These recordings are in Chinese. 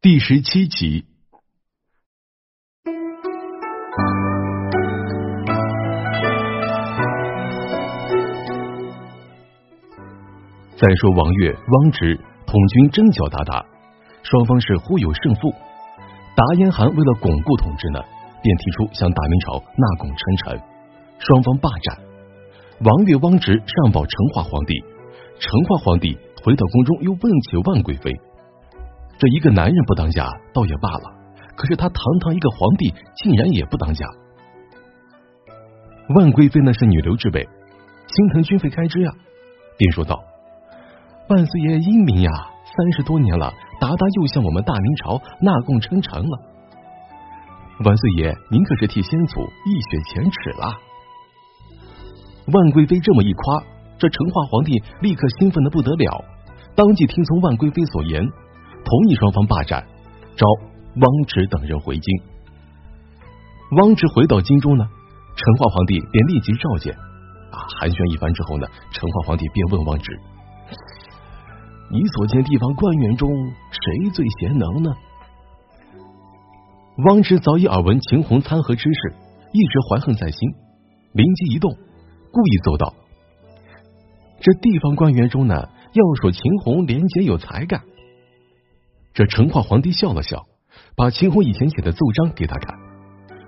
第十七集。再说王悦、汪直统军征剿鞑靼，双方是互有胜负。达延汗为了巩固统治呢，便提出向大明朝纳贡称臣，双方霸占。王悦、汪直上报成化皇帝，成化皇帝回到宫中又问起万贵妃。这一个男人不当家倒也罢了，可是他堂堂一个皇帝，竟然也不当家。万贵妃那是女流之辈，心疼军费开支呀，便说道。万岁爷英明呀！三十多年了，达达又向我们大明朝纳贡称臣了。万岁爷，您可是替先祖一雪前耻了。万贵妃这么一夸，这成化皇帝立刻兴奋的不得了，当即听从万贵妃所言，同意双方霸占，召汪直等人回京。汪直回到京中呢，成化皇帝便立即召见。啊，寒暄一番之后呢，成化皇帝便问汪直。你所见地方官员中，谁最贤能呢？汪直早已耳闻秦红参合之事，一直怀恨在心，灵机一动，故意奏道：“这地方官员中呢，要说秦红廉洁有才干。”这成化皇帝笑了笑，把秦红以前写的奏章给他看。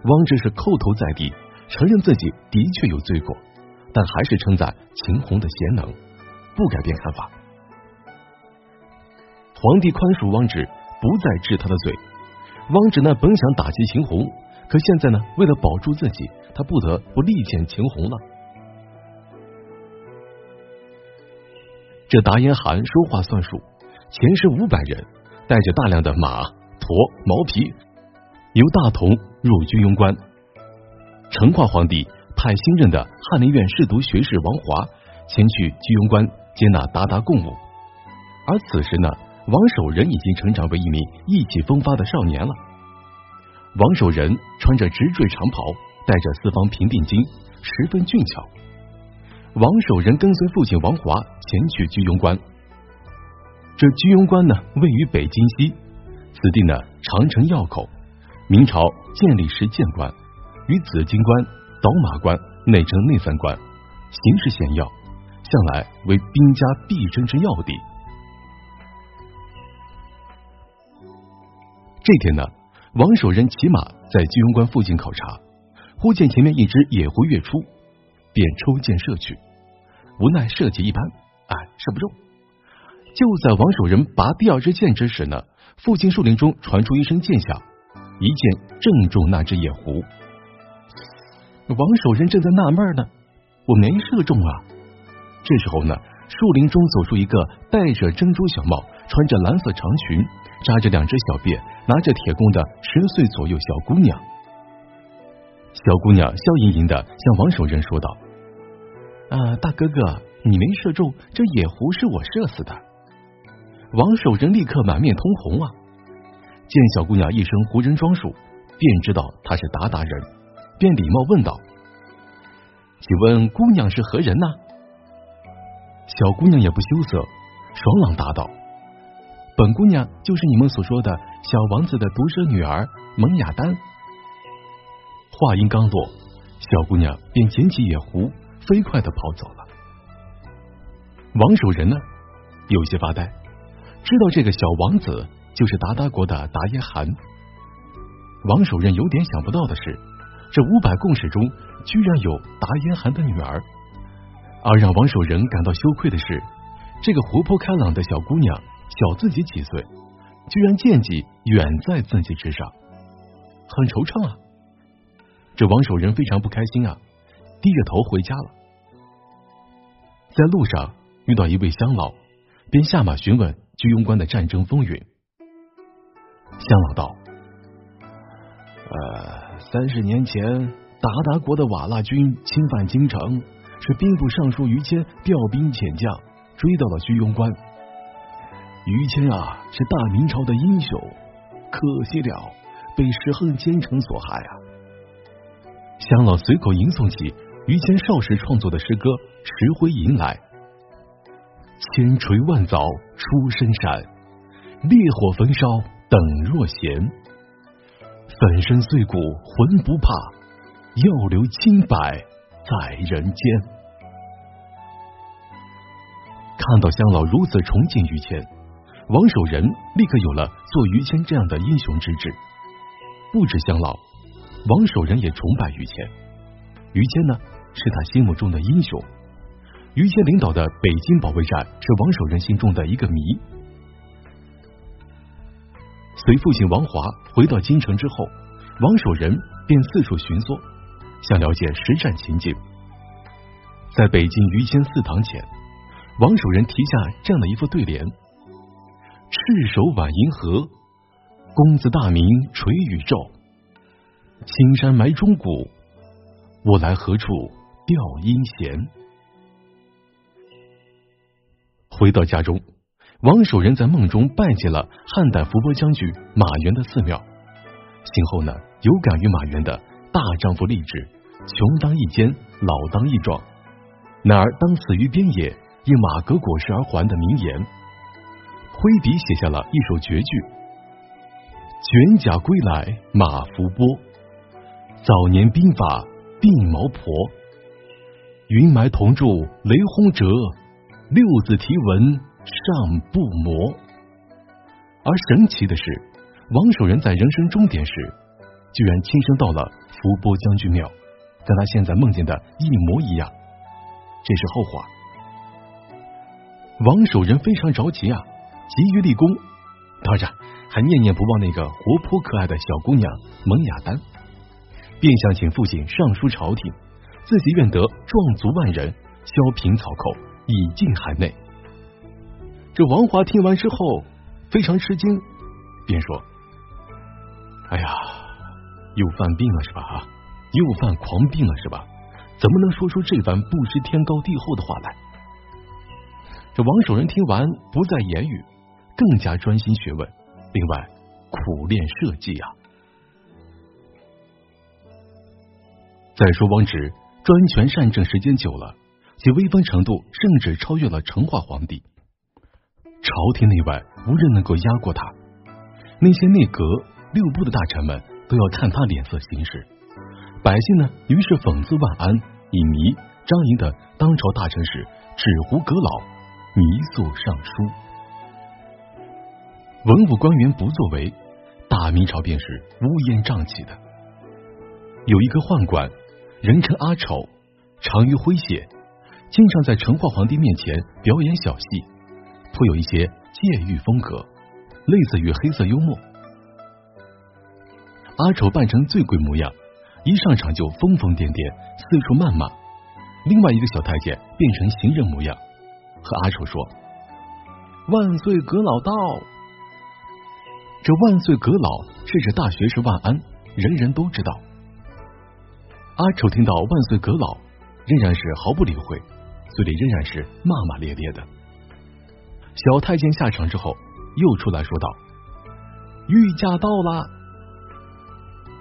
汪直是叩头在地，承认自己的确有罪过，但还是称赞秦红的贤能，不改变看法。皇帝宽恕汪直，不再治他的罪。汪直呢，本想打击秦红，可现在呢，为了保住自己，他不得不力荐秦红了。这达延汗说话算数，前师五百人，带着大量的马、驼、毛皮，由大同入居庸关。成化皇帝派新任的翰林院侍读学士王华前去居庸关接纳鞑靼贡物，而此时呢。王守仁已经成长为一名意气风发的少年了。王守仁穿着直坠长袍，带着四方平定巾，十分俊俏。王守仁跟随父亲王华前去居庸关。这居庸关呢，位于北京西，此地呢长城要口，明朝建立时建关，与紫荆关、倒马关内称内三关，形势险要，向来为兵家必争之要地。这天呢，王守仁骑马在居庸关附近考察，忽见前面一只野狐跃出，便抽箭射去，无奈射击一般，哎，射不中。就在王守仁拔第二支箭之时呢，附近树林中传出一声剑响，一箭正中那只野狐。王守仁正在纳闷呢，我没射中啊。这时候呢，树林中走出一个戴着珍珠小帽、穿着蓝色长裙。扎着两只小辫，拿着铁弓的十岁左右小姑娘。小姑娘笑盈盈的向王守仁说道：“啊，大哥哥，你没射中，这野狐是我射死的。”王守仁立刻满面通红啊！见小姑娘一身胡人装束，便知道她是鞑靼人，便礼貌问道：“请问姑娘是何人呢？”小姑娘也不羞涩，爽朗答道。本姑娘就是你们所说的小王子的独生女儿蒙雅丹。话音刚落，小姑娘便捡起野狐，飞快的跑走了。王守仁呢，有些发呆，知道这个小王子就是鞑靼国的达耶汗。王守仁有点想不到的是，这五百贡士中居然有达耶汗的女儿。而让王守仁感到羞愧的是，这个活泼开朗的小姑娘。小自己几岁，居然见己远在自己之上，很惆怅啊！这王守仁非常不开心啊，低着头回家了。在路上遇到一位乡老，便下马询问居庸关的战争风云。乡老道：“呃，三十年前，鞑靼国的瓦剌军侵犯京城，是兵部尚书于谦调兵遣将，追到了居庸关。”于谦啊，是大明朝的英雄，可惜了，被石亨奸臣所害啊！乡老随口吟诵起于谦少时创作的诗歌《石灰吟》来：千锤万凿出深山，烈火焚烧等若闲。粉身碎骨浑不怕，要留清白在人间。看到香老如此崇敬于谦，王守仁立刻有了做于谦这样的英雄之志。不止香老，王守仁也崇拜于谦。于谦呢，是他心目中的英雄。于谦领导的北京保卫战是王守仁心中的一个谜。随父亲王华回到京城之后，王守仁便四处巡逻，想了解实战情景。在北京于谦祠堂前，王守仁题下这样的一副对联：“赤手挽银河，公子大名垂宇宙。青山埋忠骨，我来何处吊阴弦？”回到家中，王守仁在梦中拜见了汉代伏波将军马援的寺庙。醒后呢，有感于马援的大丈夫立志，穷当益坚，老当益壮，哪儿当死于边野，因马革裹尸而还的名言，挥笔写下了一首绝句：卷甲归来马伏波，早年兵法鬓毛婆，云埋铜柱雷轰折。六字题文尚不磨，而神奇的是，王守仁在人生终点时，居然亲身到了伏波将军庙，跟他现在梦见的一模一样。这是后话。王守仁非常着急啊，急于立功，当然还念念不忘那个活泼可爱的小姑娘蒙雅丹，便想请父亲上书朝廷，自己愿得壮族万人，削平草寇。已进海内。这王华听完之后非常吃惊，便说：“哎呀，又犯病了是吧？啊，又犯狂病了是吧？怎么能说出这番不知天高地厚的话来？”这王守仁听完不再言语，更加专心学问，另外苦练设计啊。再说王直专权善政时间久了。其威风程度甚至超越了成化皇帝，朝廷内外无人能够压过他。那些内阁六部的大臣们都要看他脸色行事，百姓呢，于是讽刺万安，以迷张仪的当朝大臣是纸糊阁老，迷宿尚书。文武官员不作为，大明朝便是乌烟瘴气的。有一个宦官，人称阿丑，长于诙谐。经常在成化皇帝面前表演小戏，颇有一些戒欲风格，类似于黑色幽默。阿丑扮成醉鬼模样，一上场就疯疯癫癫，四处谩骂。另外一个小太监变成行人模样，和阿丑说：“万岁阁老到。”这万岁阁老是指大学士万安，人人都知道。阿丑听到万岁阁老，仍然是毫不理会。嘴里仍然是骂骂咧咧的。小太监下场之后，又出来说道：“御驾到了。”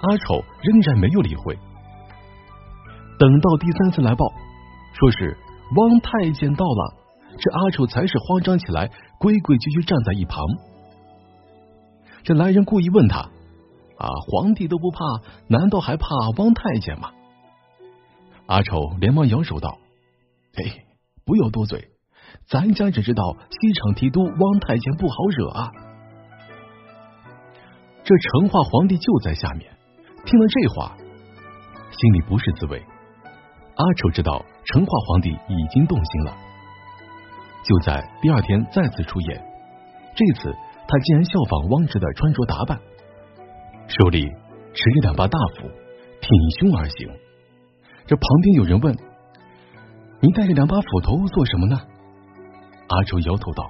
阿丑仍然没有理会。等到第三次来报，说是汪太监到了，这阿丑才是慌张起来，规规矩矩站在一旁。这来人故意问他：“啊，皇帝都不怕，难道还怕汪太监吗？”阿丑连忙摇手道。哎，不要多嘴，咱家只知道西厂提督汪太监不好惹啊。这成化皇帝就在下面，听了这话，心里不是滋味。阿丑知道成化皇帝已经动心了，就在第二天再次出演。这次他竟然效仿汪直的穿着打扮，手里持着两把大斧，挺胸而行。这旁边有人问。你带着两把斧头做什么呢？阿丑摇头道：“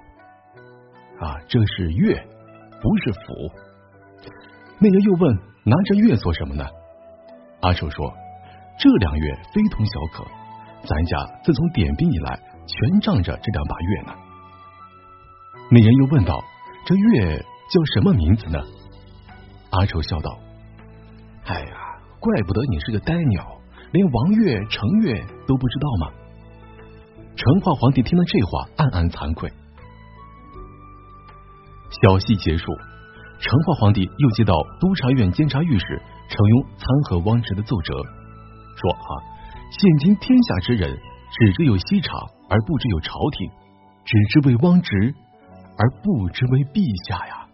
啊，这是钺，不是斧。”那人又问：“拿着钺做什么呢？”阿丑说：“这两钺非同小可，咱家自从点兵以来，全仗着这两把钺呢。”那人又问道：“这钺叫什么名字呢？”阿丑笑道：“哎呀，怪不得你是个呆鸟，连王月、程月都不知道吗？”成化皇帝听了这话，暗暗惭愧。小戏结束，成化皇帝又接到督察院监察御史程庸参劾汪直的奏折，说啊，现今天下之人只知有西厂，而不知有朝廷；只知为汪直，而不知为陛下呀。